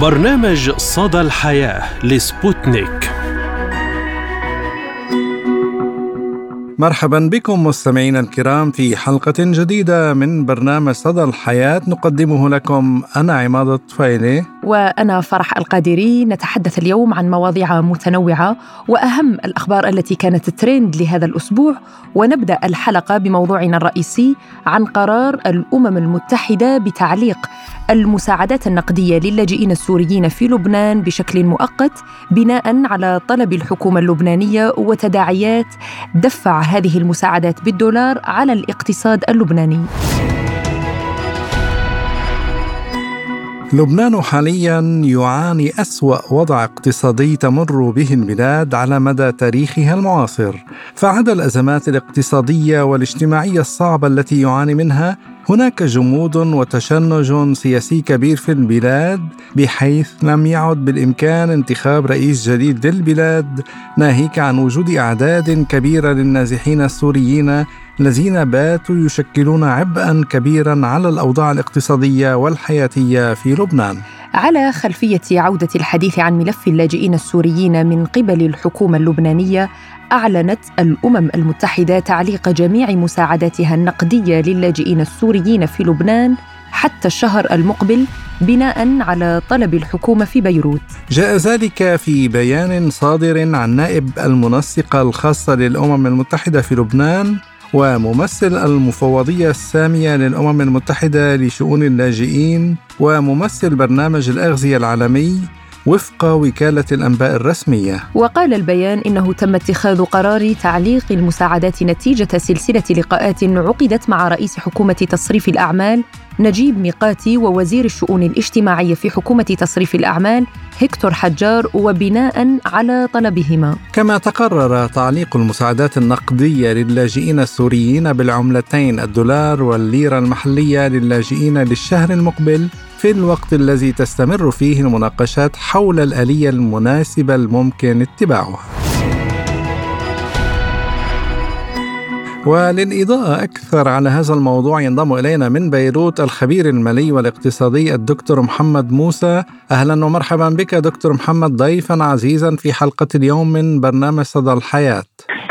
برنامج صدى الحياة لسبوتنيك. مرحبا بكم مستمعينا الكرام في حلقة جديدة من برنامج صدى الحياة نقدمه لكم أنا عماد الطفيلي. وأنا فرح القادري نتحدث اليوم عن مواضيع متنوعة وأهم الأخبار التي كانت ترند لهذا الأسبوع ونبدأ الحلقة بموضوعنا الرئيسي عن قرار الأمم المتحدة بتعليق المساعدات النقدية للاجئين السوريين في لبنان بشكل مؤقت بناء على طلب الحكومة اللبنانية وتداعيات دفع هذه المساعدات بالدولار على الاقتصاد اللبناني. لبنان حاليا يعاني أسوأ وضع اقتصادي تمر به البلاد على مدى تاريخها المعاصر. فعدا الأزمات الاقتصادية والاجتماعية الصعبة التي يعاني منها هناك جمود وتشنج سياسي كبير في البلاد بحيث لم يعد بالإمكان انتخاب رئيس جديد للبلاد ناهيك عن وجود أعداد كبيرة للنازحين السوريين الذين باتوا يشكلون عبئا كبيرا على الأوضاع الاقتصادية والحياتية في لبنان. على خلفية عودة الحديث عن ملف اللاجئين السوريين من قبل الحكومة اللبنانية أعلنت الأمم المتحدة تعليق جميع مساعداتها النقدية للاجئين السوريين في لبنان حتى الشهر المقبل بناء على طلب الحكومة في بيروت. جاء ذلك في بيان صادر عن نائب المنسقة الخاصة للأمم المتحدة في لبنان وممثل المفوضية السامية للأمم المتحدة لشؤون اللاجئين وممثل برنامج الأغذية العالمي وفق وكالة الأنباء الرسمية. وقال البيان إنه تم اتخاذ قرار تعليق المساعدات نتيجة سلسلة لقاءات عقدت مع رئيس حكومة تصريف الأعمال نجيب ميقاتي ووزير الشؤون الاجتماعية في حكومة تصريف الأعمال هكتور حجار وبناء على طلبهما. كما تقرر تعليق المساعدات النقدية للاجئين السوريين بالعملتين الدولار والليرة المحلية للاجئين للشهر المقبل في الوقت الذي تستمر فيه المناقشات حول الآلية المناسبة الممكن اتباعها. وللإضاءة أكثر على هذا الموضوع ينضم إلينا من بيروت الخبير المالي والاقتصادي الدكتور محمد موسى أهلا ومرحبا بك دكتور محمد ضيفا عزيزا في حلقة اليوم من برنامج صدى الحياة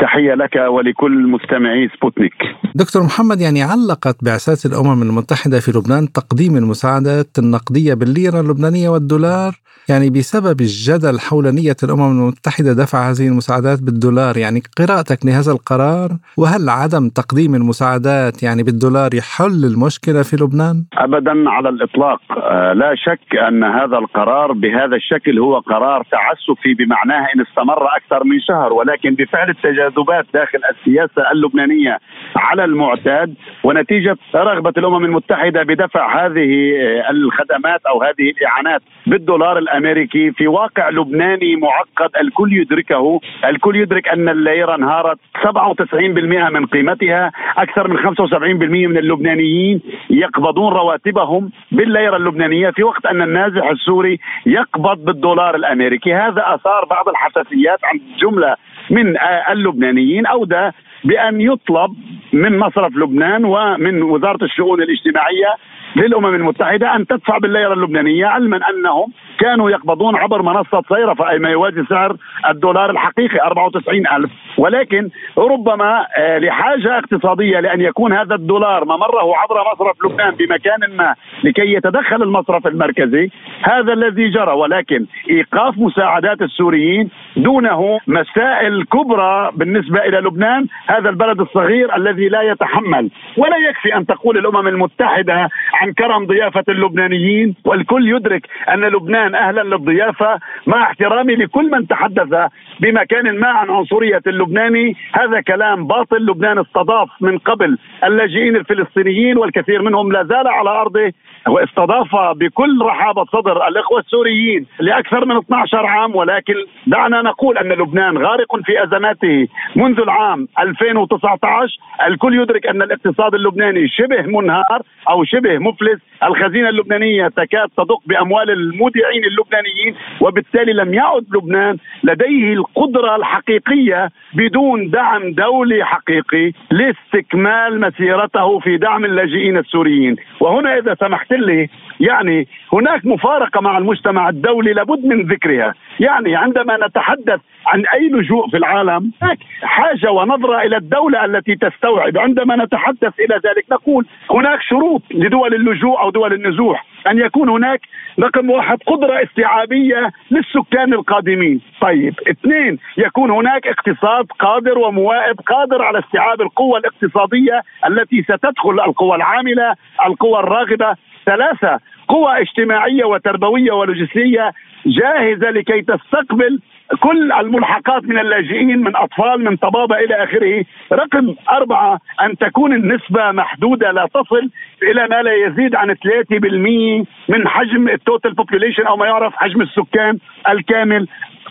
تحية لك ولكل مستمعي سبوتنيك. دكتور محمد يعني علقت بعثات الأمم المتحدة في لبنان تقديم المساعدات النقدية بالليرة اللبنانية والدولار؟ يعني بسبب الجدل حول نية الأمم المتحدة دفع هذه المساعدات بالدولار يعني قراءتك لهذا القرار؟ وهل عدم تقديم المساعدات يعني بالدولار يحل المشكلة في لبنان؟ أبدا على الإطلاق. آه، لا شك أن هذا القرار بهذا الشكل هو قرار تعسفي بمعناه إن استمر أكثر من شهر ولكن بفعل التجاذبات داخل السياسة اللبنانية على المعتاد ونتيجة رغبة الأمم المتحدة بدفع هذه آه، الخدمات أو هذه الإعانات بالدولار الأمريكي في واقع لبناني معقد الكل يدركه، الكل يدرك أن الليرة انهارت 97% من قيمتها، أكثر من 75% من اللبنانيين يقبضون رواتبهم بالليرة اللبنانية في وقت أن النازح السوري يقبض بالدولار الأمريكي، هذا آثار بعض الحساسيات عند جملة من اللبنانيين. أودى بأن يطلب من مصرف لبنان ومن وزارة الشؤون الاجتماعية للأمم المتحدة أن تدفع بالليرة اللبنانية علما أنهم كانوا يقبضون عبر منصة صيرفه أي ما يوازي سعر الدولار الحقيقي 94 ألف. ولكن ربما آه، لحاجة اقتصادية لأن يكون هذا الدولار ممره عبر مصرف لبنان بمكان ما لكي يتدخل المصرف المركزي هذا الذي جرى. ولكن إيقاف مساعدات السوريين دونه مسائل كبرى بالنسبة إلى لبنان هذا البلد الصغير الذي لا يتحمل. ولا يكفي أن تقول الأمم المتحدة عن كرم ضيافة اللبنانيين والكل يدرك أن لبنان أهلا للضيافة مع احترامي لكل من تحدث بمكان ما عن عنصرية اللبناني. هذا كلام باطل لبنان استضاف من قبل اللاجئين الفلسطينيين والكثير منهم لا زال على أرضه واستضاف بكل رحابة صدر الإخوة السوريين لأكثر من 12 عام. ولكن دعنا نقول أن لبنان غارق في أزماته منذ العام 2019 الكل يدرك أن الاقتصاد اللبناني شبه منهار أو شبه مفلس. الخزينة اللبنانية تكاد تدق بأموال المودعين. النازحين اللبنانيين وبالتالي لم يعد لبنان لديه القدرة الحقيقية بدون دعم دولي حقيقي لاستكمال مسيرته في دعم اللاجئين السوريين. وهنا إذا سمحت لي يعني هناك مفارقة مع المجتمع الدولي لابد من ذكرها. يعني عندما نتحدث عن أي لجوء في العالم هناك حاجة ونظرة إلى الدولة التي تستوعب. عندما نتحدث إلى ذلك نقول هناك شروط لدول اللجوء أو دول النزوح. أن يكون هناك رقم واحد قدرة استيعابية للسكان القادمين. طيب اثنين يكون هناك اقتصاد قادر وموائد قادر على استيعاب القوة الاقتصادية التي ستدخل القوى العاملة القوى الراغبة. ثلاثة قوى اجتماعية وتربوية ولوجستية جاهزة لكي تستقبل كل الملحقات من اللاجئين من أطفال من طبابة إلى آخره، رقم أربعة أن تكون النسبة محدودة لا تصل إلى ما لا يزيد عن 3% من حجم ال total population أو ما يعرف حجم السكان الكامل،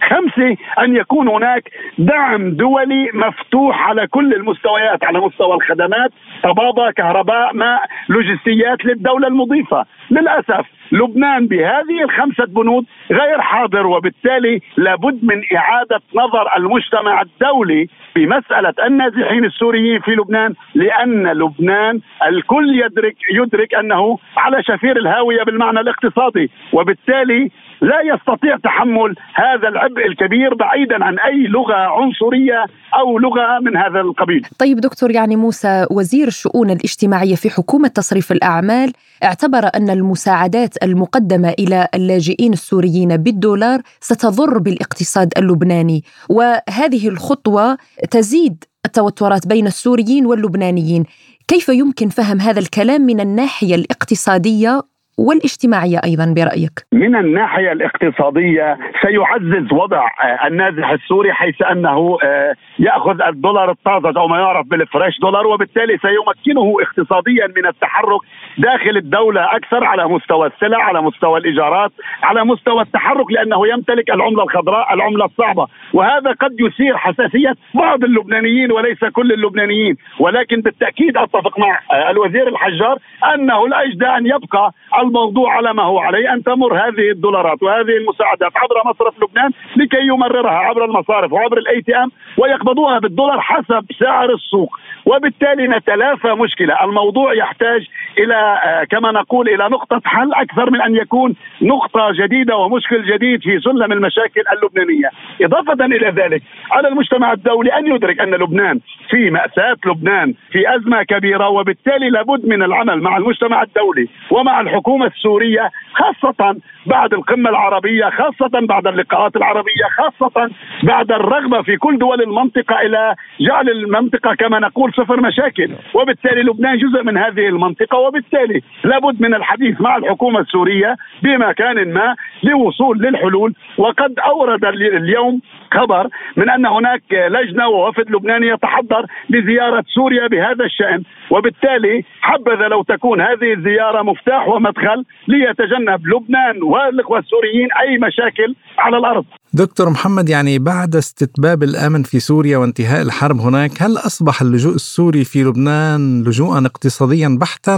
خمسة أن يكون هناك دعم دولي مفتوح على كل المستويات على مستوى الخدمات طبابة كهرباء ماء لوجستيات للدولة المضيفة. للأسف لبنان بهذه الخمسة بنود غير حاضر وبالتالي لابد من إعادة نظر المجتمع الدولي في مسألة النازحين السوريين في لبنان لأن لبنان الكل يدرك يدرك أنه على شفير الهاوية بالمعنى الاقتصادي. وبالتالي لا يستطيع تحمل هذا العبء الكبير بعيدا عن أي لغة عنصرية أو لغة من هذا القبيل. طيب دكتور يعني موسى وزير الشؤون الاجتماعية في حكومة تصريف الأعمال اعتبر أن المساعدات المقدمة إلى اللاجئين السوريين بالدولار ستضر بالاقتصاد اللبناني وهذه الخطوة تزيد التوترات بين السوريين واللبنانيين كيف يمكن فهم هذا الكلام من الناحية الاقتصادية والاجتماعية أيضا برأيك. من الناحية الاقتصادية سيعزز وضع آه، النازح السوري حيث أنه آه، يأخذ الدولار الطازج أو ما يعرف بالفريش دولار وبالتالي سيمكنه اقتصاديا من التحرك داخل الدولة أكثر على مستوى السلع على مستوى الإيجارات على مستوى التحرك لأنه يمتلك العملة الخضراء العملة الصعبة. وهذا قد يثير حساسية بعض اللبنانيين وليس كل اللبنانيين. ولكن بالتأكيد أتفق مع آه، الوزير الحجار أنه لا أن يبقى الموضوع على ما هو عليه أن تمر هذه الدولارات وهذه المساعدات عبر مصرف لبنان لكي يمررها عبر المصارف وعبر ال ATM ويقبضوها بالدولار حسب سعر السوق. وبالتالي نتلافى مشكلة. الموضوع يحتاج إلى آه، كما نقول إلى نقطة حل أكثر من أن يكون نقطة جديدة ومشكل جديد في سلم المشاكل اللبنانية. إضافة إلى ذلك على المجتمع الدولي أن يدرك أن لبنان في مأساة لبنان في أزمة كبيرة وبالتالي لابد من العمل مع المجتمع الدولي ومع الحكومة السورية خاصة بعد القمة العربية خاصة بعد اللقاءات العربية خاصة بعد الرغبة في كل دول المنطقة إلى جعل المنطقة كما نقول صفر مشاكل. وبالتالي لبنان جزء من هذه المنطقة وبالتالي لابد من الحديث مع الحكومة السورية بمكان ما لوصول للحلول. وقد أورد اليوم خبر من أن هناك لجنة ووفد لبناني يتحضر لزيارة سوريا بهذا الشأن. وبالتالي حبذا لو تكون هذه الزيارة مفتاح ومدخل ليتجنب لبنان والإخوة السوريين أي مشاكل على الأرض. دكتور محمد يعني بعد استتباب الأمن في سوريا وانتهاء الحرب هناك هل أصبح اللجوء السوري في لبنان لجوءا اقتصاديا بحتا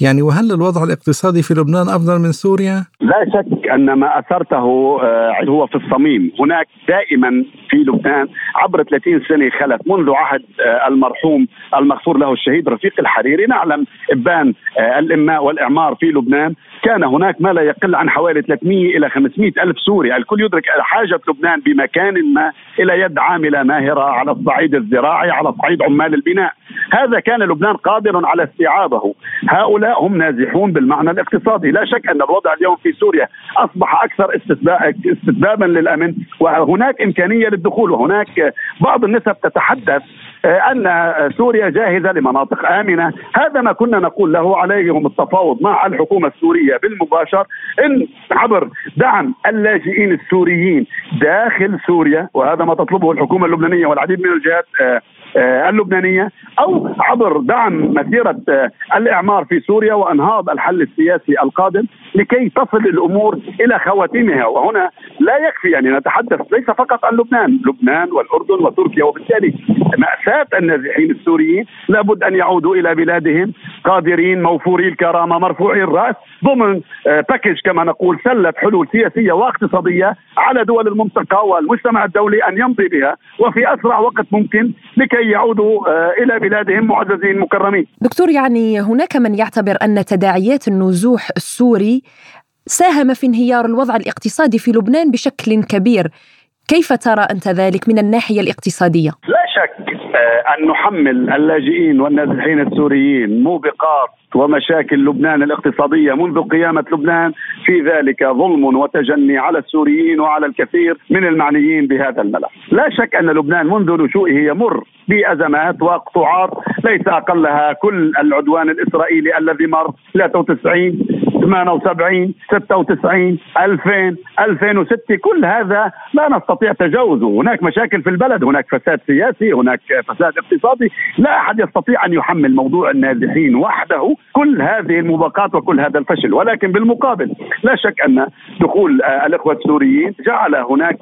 يعني وهل الوضع الاقتصادي في لبنان أفضل من سوريا؟ لا شك أن ما أثرته آه، هو في الصميم، هناك دائما في لبنان عبر 30 سنة خلت منذ عهد آه، المرحوم المغفور له الشهيد رفيق الحريري نعلم إبان آه، الاماء والإعمار في لبنان كان هناك ما لا يقل عن حوالي 300 إلى 500 ألف سوري، الكل يدرك حاجة لبنان بمكان ما إلى يد عاملة ماهرة على الصعيد الزراعي، على صعيد عمال البناء، هذا كان لبنان قادر على استيعابه، هؤلاء هم نازحون بالمعنى الاقتصادي. لا شك أن الوضع اليوم في سوريا أصبح أكثر استتبابا للأمن وهناك إمكانية للدخول وهناك بعض النسب تتحدث أن سوريا جاهزة لمناطق آمنة، هذا ما كنا نقول له عليهم التفاوض مع الحكومة السورية بالمباشر إن عبر دعم اللاجئين السوريين داخل سوريا وهذا ما تطلبه الحكومة اللبنانية والعديد من الجهات آه، آه، اللبنانية أو عبر دعم مسيرة الإعمار في سوريا وأنهاض الحل السياسي القادم لكي تصل الأمور إلى خواتيمها. وهنا لا يكفي يعني نتحدث ليس فقط عن لبنان، لبنان والأردن وتركيا وبالتالي مأساة النازحين السوريين لابد أن يعودوا إلى بلادهم قادرين موفوري الكرامة مرفوعي الرأس ضمن package كما نقول سلة حلول سياسية واقتصادية على دول المنطقة والمجتمع الدولي أن يمضي بها وفي أسرع وقت ممكن لكي يعودوا إلى بلادهم معززين مكرمين. دكتور يعني هناك من يعتبر أن تداعيات النزوح السوري ساهم في انهيار الوضع الاقتصادي في لبنان بشكل كبير كيف ترى أنت ذلك من الناحية الاقتصادية لا شك آه، أن نحمل اللاجئين والنازحين السوريين موبقات ومشاكل لبنان الاقتصادية منذ قيامة لبنان في ذلك ظلم وتجني على السوريين وعلى الكثير من المعنيين بهذا الملف. لا شك أن لبنان منذ نشوئه يمر بأزمات وقطوعات ليس أقلها كل العدوان الإسرائيلي الذي مر 93 78 96 2000 2006 كل هذا لا نستطيع تجاوزه. هناك مشاكل في البلد هناك فساد سياسي هناك فساد اقتصادي. لا أحد يستطيع أن يحمل موضوع النازحين وحده كل هذه الموبقات وكل هذا الفشل. ولكن بالمقابل لا شك أن دخول الإخوة السوريين جعل هناك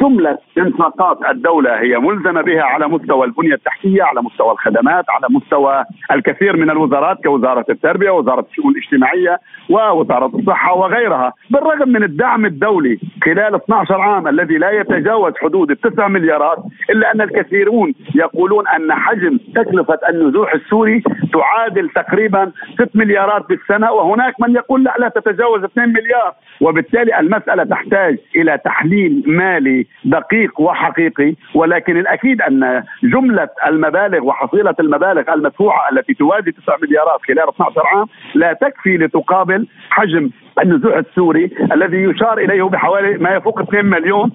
جملة انفاقات الدولة. هي ملزمة بها على مستوى البنية التحتية على مستوى الخدمات على مستوى الكثير من الوزارات كوزارة التربية وزارة الشؤون الاجتماعية ووزاره الصحة وغيرها بالرغم من الدعم الدولي خلال 12 عام الذي لا يتجاوز حدود التسع مليارات إلا أن الكثيرون يقولون أن حجم تكلفة النزوح السوري تعادل تقريبا 6 مليارات بالسنة وهناك من يقول لا لا تتجاوز 2 مليار. وبالتالي المسألة تحتاج إلى تحليل مالي دقيق وحقيقي ولكن الأكيد أن جملة المبالغ وحصيلة المبالغ المدفوعة التي توازي 9 مليارات خلال 12 عام لا تكفي لتقابل حجم النزوع السوري الذي يشار إليه بحوالي ما يفوق 2 مليون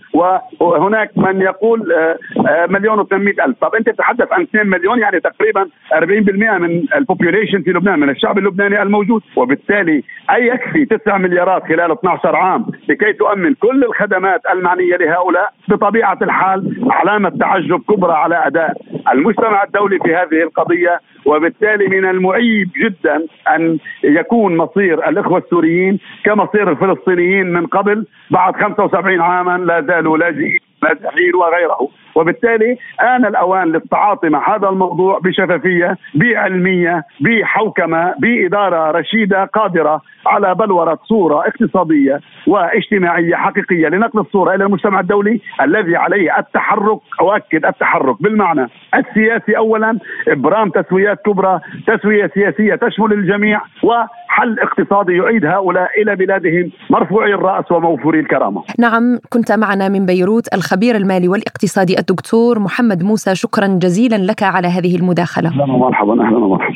وهناك من يقول آه، آه، مليون و800 ألف. طب أنت تتحدث عن 2 مليون يعني تقريبا 40% من البوبيوليشن في لبنان من الشعب اللبناني الموجود. وبالتالي أي يكفي 9 مليارات خلال 12 عام لكي تؤمن كل الخدمات المعنية لهؤلاء بطبيعة الحال علامة تعجب كبرى على أداء المجتمع الدولي في هذه القضية. وبالتالي من المعيب جدا أن يكون مصير الإخوة السوريين كمصير الفلسطينيين من قبل بعد 75 عاما لا زالوا لاجئين نازحين وغيره. وبالتالي آن الأوان للتعاطي مع هذا الموضوع بشفافية بعلمية بحوكمة بإدارة رشيدة قادرة على بلورة صورة اقتصادية واجتماعية حقيقية. لنقل الصورة إلى المجتمع الدولي الذي عليه التحرك أؤكد التحرك بالمعنى السياسي. أولا إبرام تسويات كبرى تسوية سياسية تشمل الجميع وحل اقتصادي يعيد هؤلاء إلى بلادهم مرفوعي الرأس وموفوري الكرامة. نعم كنت معنا من بيروت الخبير المالي والاقتصادي الدكتور محمد موسى شكرا جزيلا لك على هذه المداخلة. أهلا ومرحبا أهلا ومرحبا.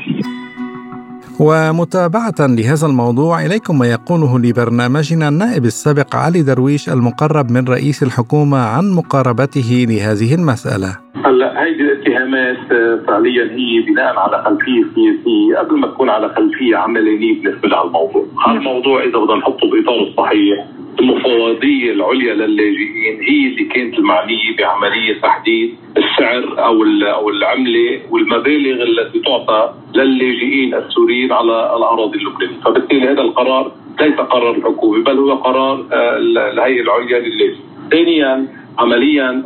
ومتابعة لهذا الموضوع إليكم ما يقوله لبرنامجنا النائب السابق علي درويش المقرب من رئيس الحكومة عن مقاربته لهذه المسألة. هلا هيدي الاتهامات فعليا هي بناء على خلفية سياسية قبل ما تكون على خلفية عملية بالنسبة لهالموضوع، هالموضوع إذا بدنا نحطه باطاره الصحيح المفوضيه العليا للاجئين هي اللي كانت المعنية بعملية تحديد السعر أو أو العملة والمبالغ التي تعطى للاجئين السوريين على الأراضي اللبنانية، فبالتالي هذا القرار ليس قرار الحكومة بل هو قرار آه، الهيئة العليا للاجئين. ثانيا عمليا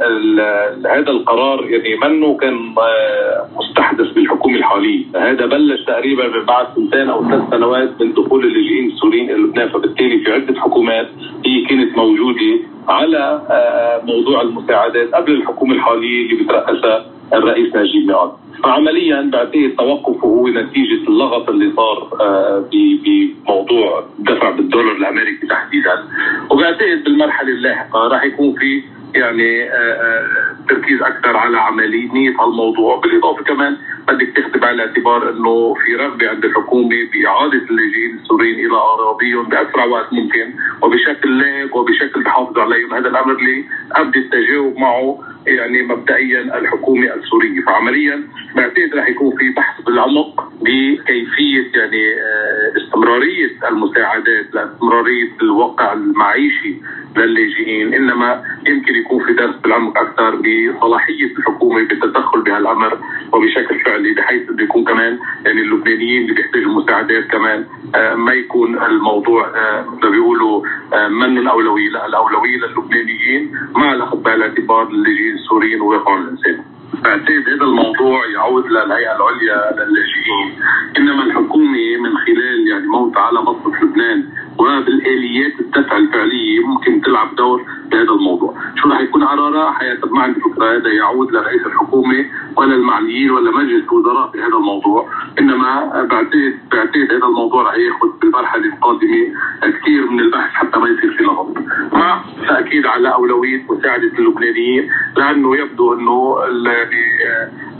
هذا القرار يعني منه كان آه، مستحدث بالحكومة الحالية، هذا بلش تقريبا من بعد سنتين أو ثلاث سنوات من دخول اللاجئين السوريين إلى لبنان، فبالتالي في عدة حكومات هي كانت موجودة على آه، موضوع المساعدات قبل الحكومة الحالية اللي بترأسها الرئيس نجيب مئات. فعمليا بعتقد توقفه هو نتيجة اللغط اللي صار آه، بموضوع دفع بالدولار الأمريكي تحديدا. وبعتقد بالمرحلة اللاحقة راح يكون في يعني آه، آه، تركيز أكثر على عملية الموضوع. بالإضافة كمان بدك تاخذ بعين الاعتبار إنه في رغبة عند الحكومة بإعادة اللاجئين السوريين إلى أراضيهم بأسرع وقت ممكن وبشكل لائق وبشكل بحافظ عليهم. هذا الأمر اللي ابدي التجاوب معه يعني مبدئيا الحكومة السورية. فعمليا بعتقد رح يكون في بحث بالعمق بكيفية يعني آه، استمراريه المساعدات لاستمراريه الواقع المعيشي للاجئين إنما يمكن يكون في درس بالعمق أكثر بصلاحية الحكومة بالتدخل بهالأمر وبشكل فعلي بحيث إنه يكون كمان يعني اللبنانيين اللي بيحتاجوا مساعدات كمان آه، ما يكون الموضوع آه، مثل ما بيقولوا آه، من الأولوية لا الأولوية للبنانيين مع الاخذ بالاعتبار اللاجئين السوريين وواقعهم الإنساني. بعتقد هذا الموضوع يعود للهيئة العليا للاجئين. إنما الحكومة من خلال يعني موت على منطقه لبنان وبالاليات الدفع الفعلية ممكن تلعب دور بهذا الموضوع، شو رح يكون قرارها؟ حسب ما عندي فكرة. هذا يعود لرئيس الحكومة ولا المعنيين ولا مجلس الوزراء بهذا الموضوع، إنما بعتقد بعتقد هذا الموضوع رح ياخذ بالمرحلة القادمة كثير من البحث حتى ما يصير في لغط، مع تأكيد على أولوية مساعدة اللبنانيين لأنه يبدو إنه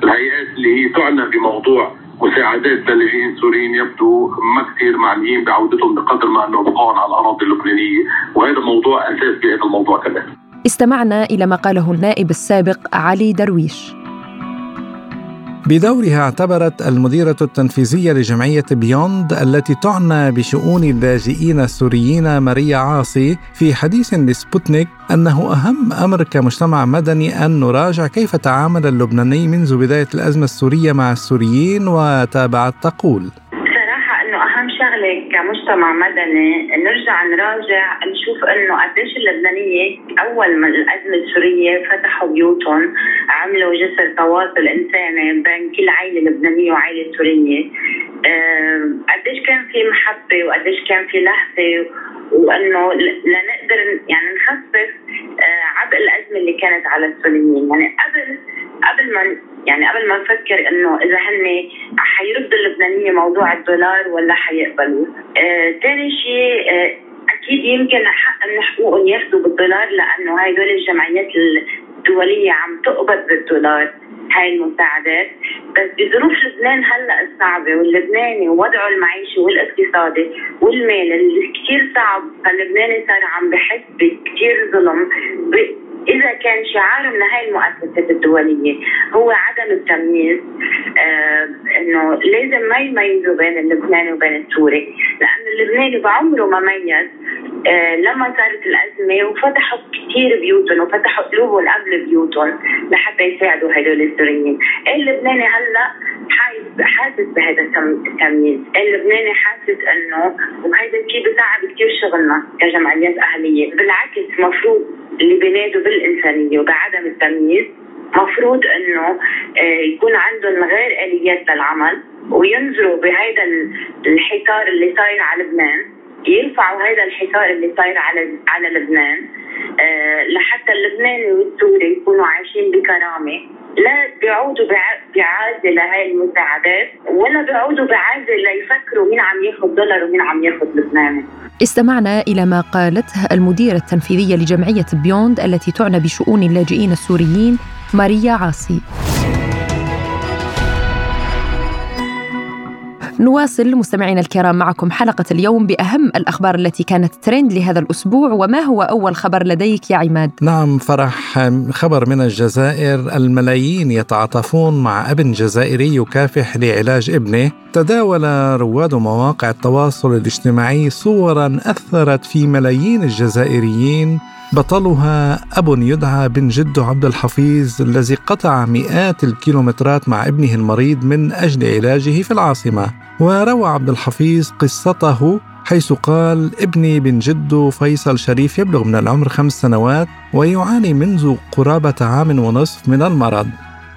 الهيئات اللي هي تعنى بموضوع مساعدات اللاجئين السوريين يبدو ما كثير معنيين بعودتهم بقدر ما انه بقاون على الأراضي اللبنانية وهذا موضوع أساس بهذا الموضوع كمان. استمعنا إلى ما قاله النائب السابق علي درويش. بدورها اعتبرت المديرة التنفيذية لجمعية بيوند التي تعنى بشؤون اللاجئين السوريين ماريا عاصي في حديث لسبوتنيك أنه أهم أمر كمجتمع مدني أن نراجع كيف تعامل اللبناني منذ بداية الأزمة السورية مع السوريين وتابعت تقول. شغلة كمجتمع مدني نرجع نراجع نشوف إنه قديش اللبنانية أول ما الأزمة السورية فتحوا بيوتهم عملوا جسر تواصل إنساني بين كل عائلة لبنانية وعائلة سورية. قديش كان في محبة وقديش كان في لهفة وإنه لنقدر يعني نخفف آه، عبء الأزمة اللي كانت على السوريين. يعني قبل قبل ما يعني قبل ما نفكر إنه إذا هن حيردوا اللبنانية موضوع الدولار ولا حيقبلوا ثاني آه شيء آه أكيد يمكن حق من حقوقهم ياخذوا بالدولار لأنه هدول الجمعيات الدولية عم تقبض بالدولار. هاي المساعدات. بس بظروف لبنان هلأ الصعبه واللبناني ووضعه المعيشي والاقتصادي والمال اللي كثير صعب. فاللبناني صار عم بحس بكثير ظلم إذا كان شعار من هاي المؤسسات الدولية هو عدم التمييز آه إنه لازم ما يميزوا بين اللبناني وبين السوري لأن اللبناني بعمره ما ميز آه لما صارت الأزمة وفتحوا كثير بيوتهم وفتحوا قلوبهم قبل بيوتهم لحتى يساعدوا هدول السوريين. اللبناني هلأ؟ حاسس بهذا التمييز. اللبناني حاسس إنه وهذا الشيء بتعب كثير شغلنا كجمعيات أهلية. بالعكس مفروض اللي بينادوا بالإنسانية وبعدم التمييز مفروض إنه آه، يكون عندهم غير آليات للعمل وينظروا بهذا الحصار اللي صاير على لبنان. يرفعوا هذا الحصار اللي صاير على على لبنان. آه، لحتى اللبناني والسوري يكونوا عايشين بكرامة. لا بيعودوا بعازة لهي المساعدات ولا بيعودوا بعازة ليفكروا مين عم ياخذ دولار ومين عم ياخذ لبناني استمعنا إلى ما قالته المديرة التنفيذية لجمعية بيوند التي تعنى بشؤون اللاجئين السوريين ماريا عاصي. نواصل مستمعينا الكرام معكم حلقة اليوم بأهم الأخبار التي كانت ترند لهذا الأسبوع وما هو أول خبر لديك يا عماد؟ نعم فرح خبر من الجزائر الملايين يتعاطفون مع ابن جزائري يكافح لعلاج ابنه تداول رواد مواقع التواصل الاجتماعي صورا أثرت في ملايين الجزائريين بطلها أب يدعى بن جدو عبد الحفيظ الذي قطع مئات الكيلومترات مع ابنه المريض من أجل علاجه في العاصمة. وروى عبد الحفيظ قصته حيث قال ابني بن جدو فيصل شريف يبلغ من العمر خمس سنوات ويعاني منذ قرابة عام ونصف من المرض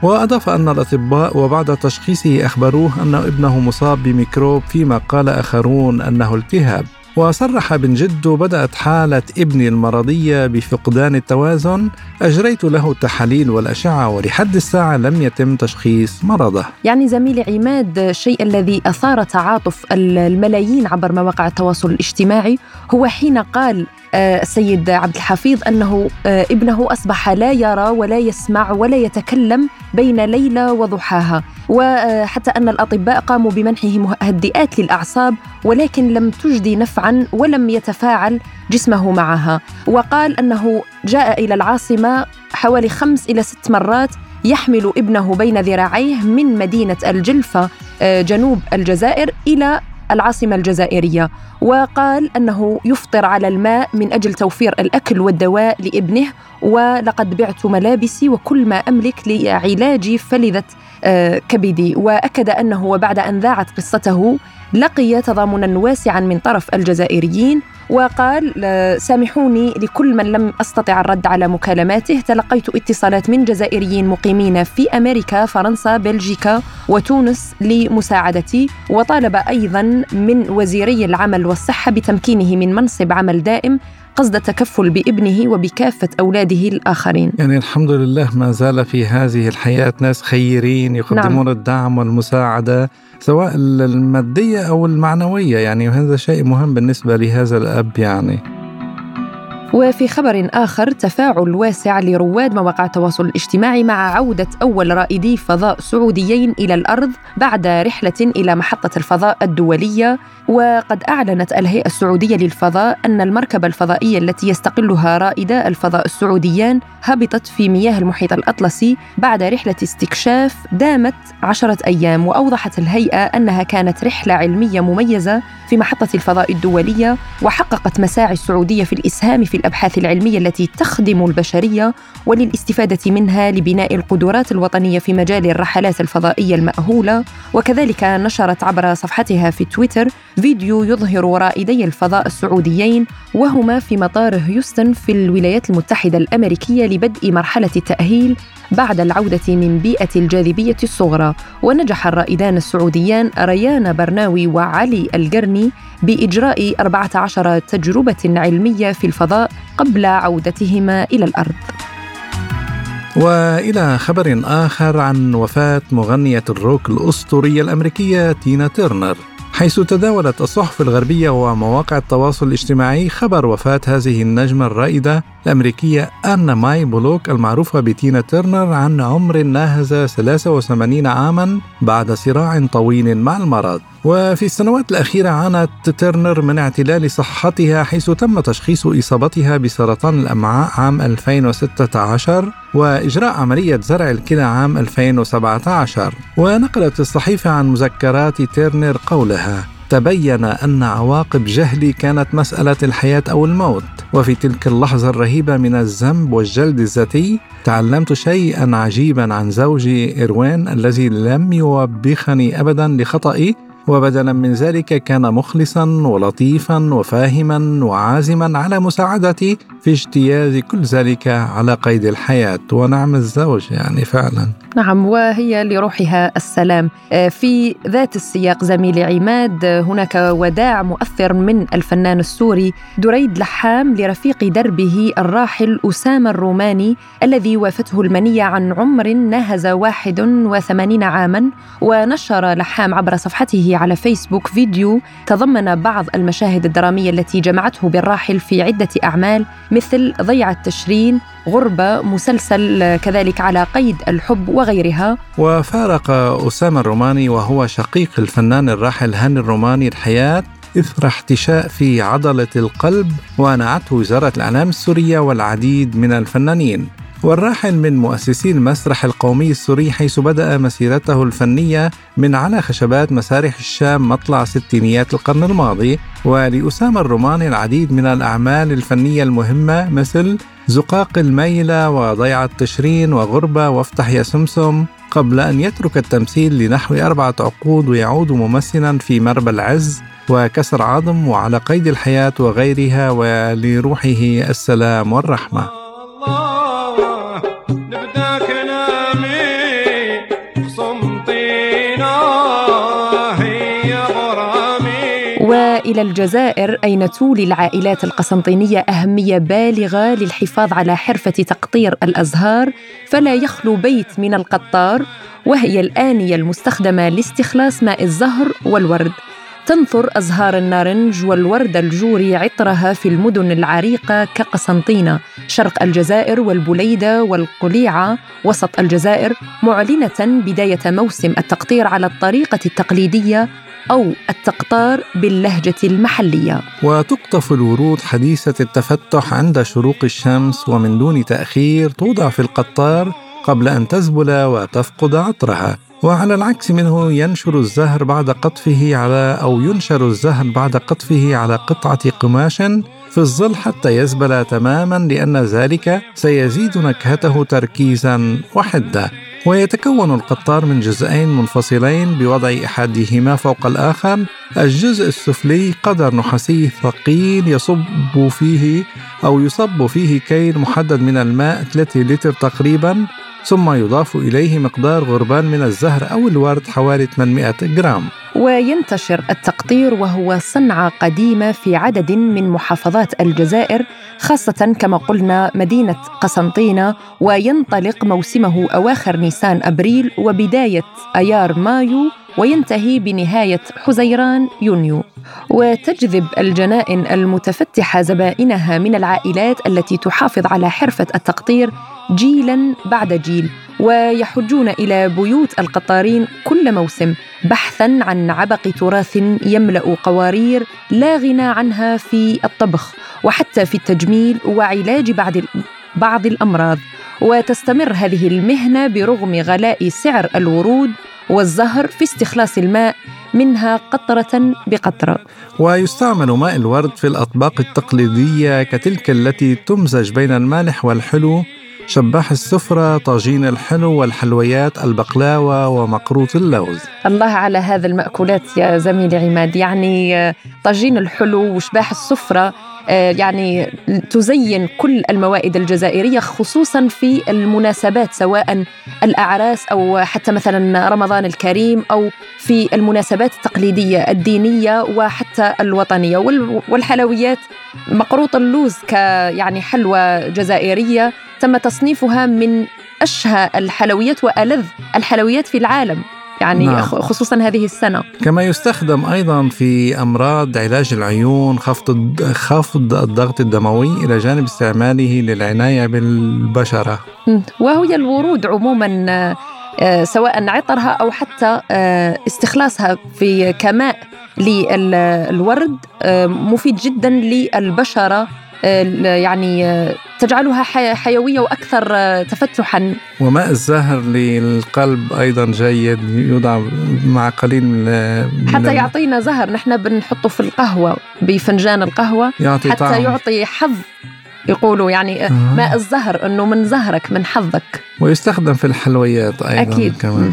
وأضاف أن الأطباء وبعد تشخيصه أخبروه أن ابنه مصاب بميكروب فيما قال آخرون أنه التهاب. وصرح بن جدو بدأت حالة ابني المرضية بفقدان التوازن. أجريت له التحاليل والأشعة ولحد الساعة لم يتم تشخيص مرضه. يعني زميلي عماد الشيء الذي أثار تعاطف الملايين عبر مواقع التواصل الاجتماعي هو حين قال السيد عبد الحفيظ أنه آه، ابنه أصبح لا يرى ولا يسمع ولا يتكلم بين ليله وضحاها. وحتى أن الأطباء قاموا بمنحه مهدئات للأعصاب ولكن لم تجدي نفعا ولم يتفاعل جسمه معها. وقال أنه جاء إلى العاصمة حوالي خمس إلى ست مرات يحمل ابنه بين ذراعيه من مدينة الجلفة آه، جنوب الجزائر إلى العاصمة الجزائرية وقال أنه يفطر على الماء من أجل توفير الأكل والدواء لابنه ولقد بعت ملابسي وكل ما أملك لعلاج فلذة آه، كبدي. وأكد أنه وبعد أن ذاعت قصته لقي تضامنا واسعا من طرف الجزائريين وقال سامحوني لكل من لم أستطع الرد على مكالماته. تلقيت اتصالات من جزائريين مقيمين في أمريكا فرنسا بلجيكا وتونس لمساعدتي. وطالب أيضا من وزيري العمل والصحة بتمكينه من منصب عمل دائم قصد التكفل بابنه وبكافة أولاده الآخرين. يعني الحمد لله ما زال في هذه الحياة ناس خيرين يقدمون نعم. الدعم والمساعدة سواء المادية أو المعنوية. يعني وهذا شيء مهم بالنسبة لهذا الأب يعني. وفي خبر آخر تفاعل واسع لرواد مواقع التواصل الاجتماعي مع عودة أول رائدي فضاء سعوديين إلى الأرض بعد رحلة إلى محطة الفضاء الدولية. وقد أعلنت الهيئة السعودية للفضاء أن المركبة الفضائية التي يستقلها رائدا الفضاء السعوديان هبطت في مياه المحيط الأطلسي بعد رحلة استكشاف دامت عشرة أيام. وأوضحت الهيئة أنها كانت رحلة علمية مميزة في محطة الفضاء الدولية وحققت مساعي السعودية في الإسهام في الأبحاث العلمية التي تخدم البشرية وللاستفادة منها لبناء القدرات الوطنية في مجال الرحلات الفضائية المأهولة. وكذلك نشرت عبر صفحتها في تويتر فيديو يظهر رائدي الفضاء السعوديين وهما في مطار هيوستن في الولايات المتحدة الأمريكية لبدء مرحلة التأهيل بعد العودة من بيئة الجاذبية الصغرى ونجح الرائدان السعوديان ريان برناوي وعلي القرني بإجراء 14 تجربة علمية في الفضاء قبل عودتهما إلى الأرض. وإلى خبر آخر عن وفاة مغنية الروك الأسطورية الأمريكية تينا تيرنر. حيث تداولت الصحف الغربية ومواقع التواصل الاجتماعي خبر وفاة هذه النجمة الرائدة الأمريكية أنا ماي بولوك المعروفة بتينا تيرنر عن عمر ناهز 83 عاما بعد صراع طويل مع المرض. وفي السنوات الأخيرة عانت تيرنر من اعتلال صحتها حيث تم تشخيص إصابتها بسرطان الأمعاء عام 2016 وإجراء عملية زرع الكلى عام 2017 ونقلت الصحيفة عن مذكرات تيرنر قولها. تبين أن عواقب جهلي كانت مسألة الحياة أو الموت. وفي تلك اللحظة الرهيبة من الذنب والجلد الذاتي تعلمت شيئا عجيبا عن زوجي إروين الذي لم يوبخني أبدا لخطئي وبدلا من ذلك كان مخلصا ولطيفا وفاهما وعازما على مساعدتي في اجتياز كل ذلك على قيد الحياة. ونعم الزوج يعني فعلا. نعم وهي لروحها السلام. آه، في ذات السياق زميلي عماد هناك وداع مؤثر من الفنان السوري دريد لحام لرفيق دربه الراحل أسامة الروماني الذي وافته المنية عن عمر ناهز 81 عاما ونشر لحام عبر صفحته على فيسبوك فيديو تضمن بعض المشاهد الدرامية التي جمعته بالراحل في عدة أعمال مثل ضيعة تشرين غربة مسلسل كذلك على قيد الحب وغيرها. وفارق أسامة الروماني وهو شقيق الفنان الراحل هاني الروماني الحياة إثر احتشاء في عضلة القلب ونعته وزارة الإعلام السورية والعديد من الفنانين. والراحل من مؤسسي المسرح القومي السوري حيث بدأ مسيرته الفنية من على خشبات مسارح الشام مطلع ستينيات القرن الماضي ولأسامة الروماني العديد من الأعمال الفنية المهمة مثل زقاق الميلة وضيعة تشرين وغربة وافتح يا سمسم قبل أن يترك التمثيل لنحو أربعة عقود ويعود ممثلا في مربى العز وكسر عظم وعلى قيد الحياة وغيرها ولروحه السلام والرحمة. إلى الجزائر أين تولي العائلات القسنطينية أهمية بالغة للحفاظ على حرفة تقطير الأزهار؟ فلا يخلو بيت من القطار وهي الآنية المستخدمة لاستخلاص ماء الزهر والورد. تنثر أزهار النارنج والورد الجوري عطرها في المدن العريقة كقسنطينة. شرق الجزائر والبليدة والقليعة وسط الجزائر معلنة بداية موسم التقطير على الطريقة التقليدية أو التقطار باللهجة المحلية. وتقطف الورود حديثة التفتح عند شروق الشمس ومن دون تأخير توضع في القطار قبل أن تذبل وتفقد عطرها. وعلى العكس منه ينشر الزهر بعد قطفه على أو ينشر الزهر بعد قطفه على قطعة قماش في الظل حتى يزبل تماما لأن ذلك سيزيد نكهته تركيزا وحدة ويتكون القطار من جزئين منفصلين بوضع أحدهما فوق الآخر. الجزء السفلي قدر نحاسي ثقيل يصب فيه أو يصب فيه كيل محدد من الماء 3 لتر تقريبا. ثم يضاف إليه مقدار غربان من الزهر أو الورد حوالي 800 جرام. وينتشر التقطير وهو صنعة قديمة في عدد من محافظات الجزائر خاصة كما قلنا مدينة قسنطينة وينطلق موسمه أواخر نيسان أبريل وبداية أيار مايو وينتهي بنهاية حزيران يونيو. وتجذب الجنائن المتفتحة زبائنها من العائلات التي تحافظ على حرفة التقطير جيلا بعد جيل ويحجون إلى بيوت القطارين كل موسم بحثا عن عبق تراث يملأ قوارير لا غنى عنها في الطبخ وحتى في التجميل وعلاج بعض بعض الأمراض. وتستمر هذه المهنة برغم غلاء سعر الورود والزهر في استخلاص الماء منها قطرة بقطرة. ويستعمل ماء الورد في الأطباق التقليدية كتلك التي تمزج بين المالح والحلو شباح السفرة طاجين الحلو والحلويات البقلاوة ومقروط اللوز. الله على هذا المأكولات يا زميلي عماد. يعني آه، طاجين الحلو وشباح السفرة يعني تزين كل الموائد الجزائرية خصوصا في المناسبات سواء الأعراس أو حتى مثلا رمضان الكريم أو في المناسبات التقليدية الدينية وحتى الوطنية. والحلويات مقروط اللوز ك يعني حلوى جزائرية تم تصنيفها من أشهى الحلويات وألذ الحلويات في العالم. يعني نعم. خصوصا هذه السنة. كما يستخدم أيضا في أمراض علاج العيون خفض خفض الضغط الدموي إلى جانب استعماله للعناية بالبشرة. وهي الورود عموما آه، سواء عطرها أو حتى آه، استخلاصها في كماء للورد آه، مفيد جدا للبشرة. يعني تجعلها حيوية وأكثر تفتحا وماء الزهر للقلب أيضا جيد يوضع مع قليل من حتى يعطينا زهر نحن بنحطه في القهوة بفنجان القهوة يعطي حتى طعم. يعطي حظ يقولوا يعني آه. ماء الزهر إنه من زهرك من حظك ويستخدم في الحلويات أيضا أكيد كمان.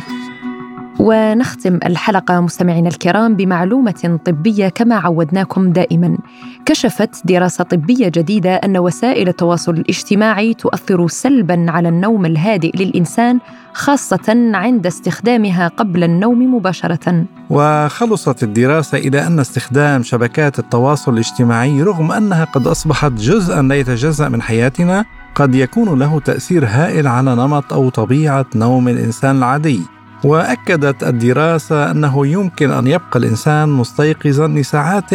ونختم الحلقة مستمعينا الكرام بمعلومة طبية كما عودناكم دائما. كشفت دراسة طبية جديدة أن وسائل التواصل الاجتماعي تؤثر سلبا على النوم الهادئ للإنسان خاصة عند استخدامها قبل النوم مباشرة. وخلصت الدراسة إلى أن استخدام شبكات التواصل الاجتماعي رغم أنها قد أصبحت جزءا لا يتجزأ من حياتنا قد يكون له تأثير هائل على نمط أو طبيعة نوم الإنسان العادي. وأكدت الدراسة أنه يمكن أن يبقى الإنسان مستيقظا لساعات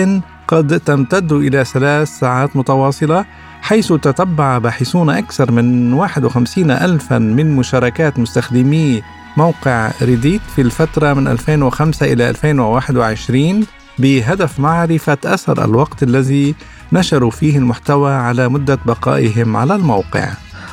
قد تمتد إلى ثلاث ساعات متواصلة حيث تتبع باحثون أكثر من 51 الفا من مشاركات مستخدمي موقع ريديت في الفترة من 2005 إلى 2021 بهدف معرفة أثر الوقت الذي نشروا فيه المحتوى على مدة بقائهم على الموقع.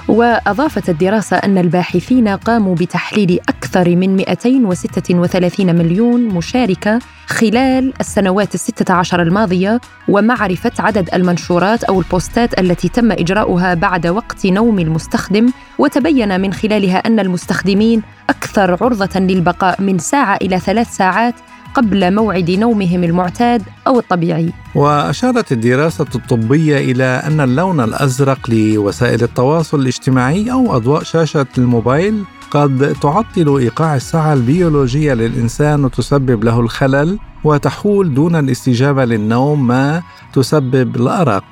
وأضافت الدراسة أن الباحثين قاموا بتحليل أكثر من 236 مليون مشاركة خلال السنوات الستة عشر الماضية ومعرفة عدد المنشورات أو البوستات التي تم إجراؤها بعد وقت نوم المستخدم وتبين من خلالها أن المستخدمين أكثر عرضة للبقاء من ساعة إلى ثلاث ساعات قبل موعد نومهم المعتاد أو الطبيعي. وأشارت الدراسة الطبية إلى أن اللون الأزرق لوسائل التواصل الاجتماعي أو أضواء شاشة الموبايل قد تعطل إيقاع الساعة البيولوجية للإنسان وتسبب له الخلل. وتحول دون الاستجابة للنوم ما تسبب الأرق.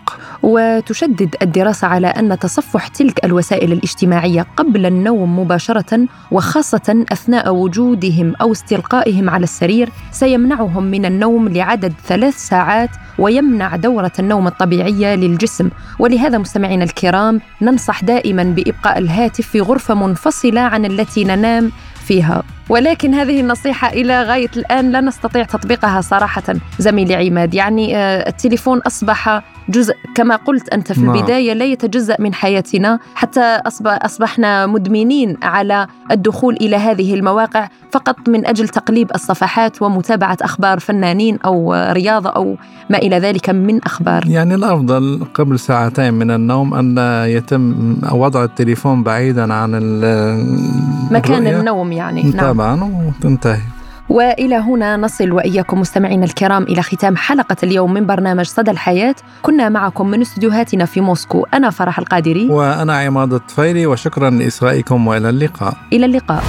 وتشدد الدراسة على أن تصفح تلك الوسائل الاجتماعية قبل النوم مباشرة وخاصة أثناء وجودهم أو استلقائهم على السرير سيمنعهم من النوم لعدد ثلاث ساعات ويمنع دورة النوم الطبيعية للجسم. ولهذا مستمعينا الكرام ننصح دائما بإبقاء الهاتف في غرفة منفصلة عن التي ننام فيها. ولكن هذه النصيحة إلى غاية الآن لا نستطيع تطبيقها صراحة زميلي عماد. يعني آه، التليفون أصبح جزء كما قلت أنت في نعم. البداية لا يتجزأ من حياتنا. حتى أصبح أصبحنا مدمنين على الدخول إلى هذه المواقع فقط من أجل تقليب الصفحات ومتابعة أخبار فنانين أو رياضة أو ما إلى ذلك من أخبار. يعني الأفضل قبل ساعتين من النوم أن يتم وضع التليفون بعيدا عن مكان. النوم يعني نعم. طبعا وتنتهي. وإلى هنا نصل وإياكم مستمعينا الكرام إلى ختام حلقة اليوم من برنامج صدى الحياة. كنا معكم من استديوهاتنا في موسكو. أنا فرح القادري. وأنا عماد الطفيلي وشكرا لإصغائكم وإلى اللقاء. إلى اللقاء.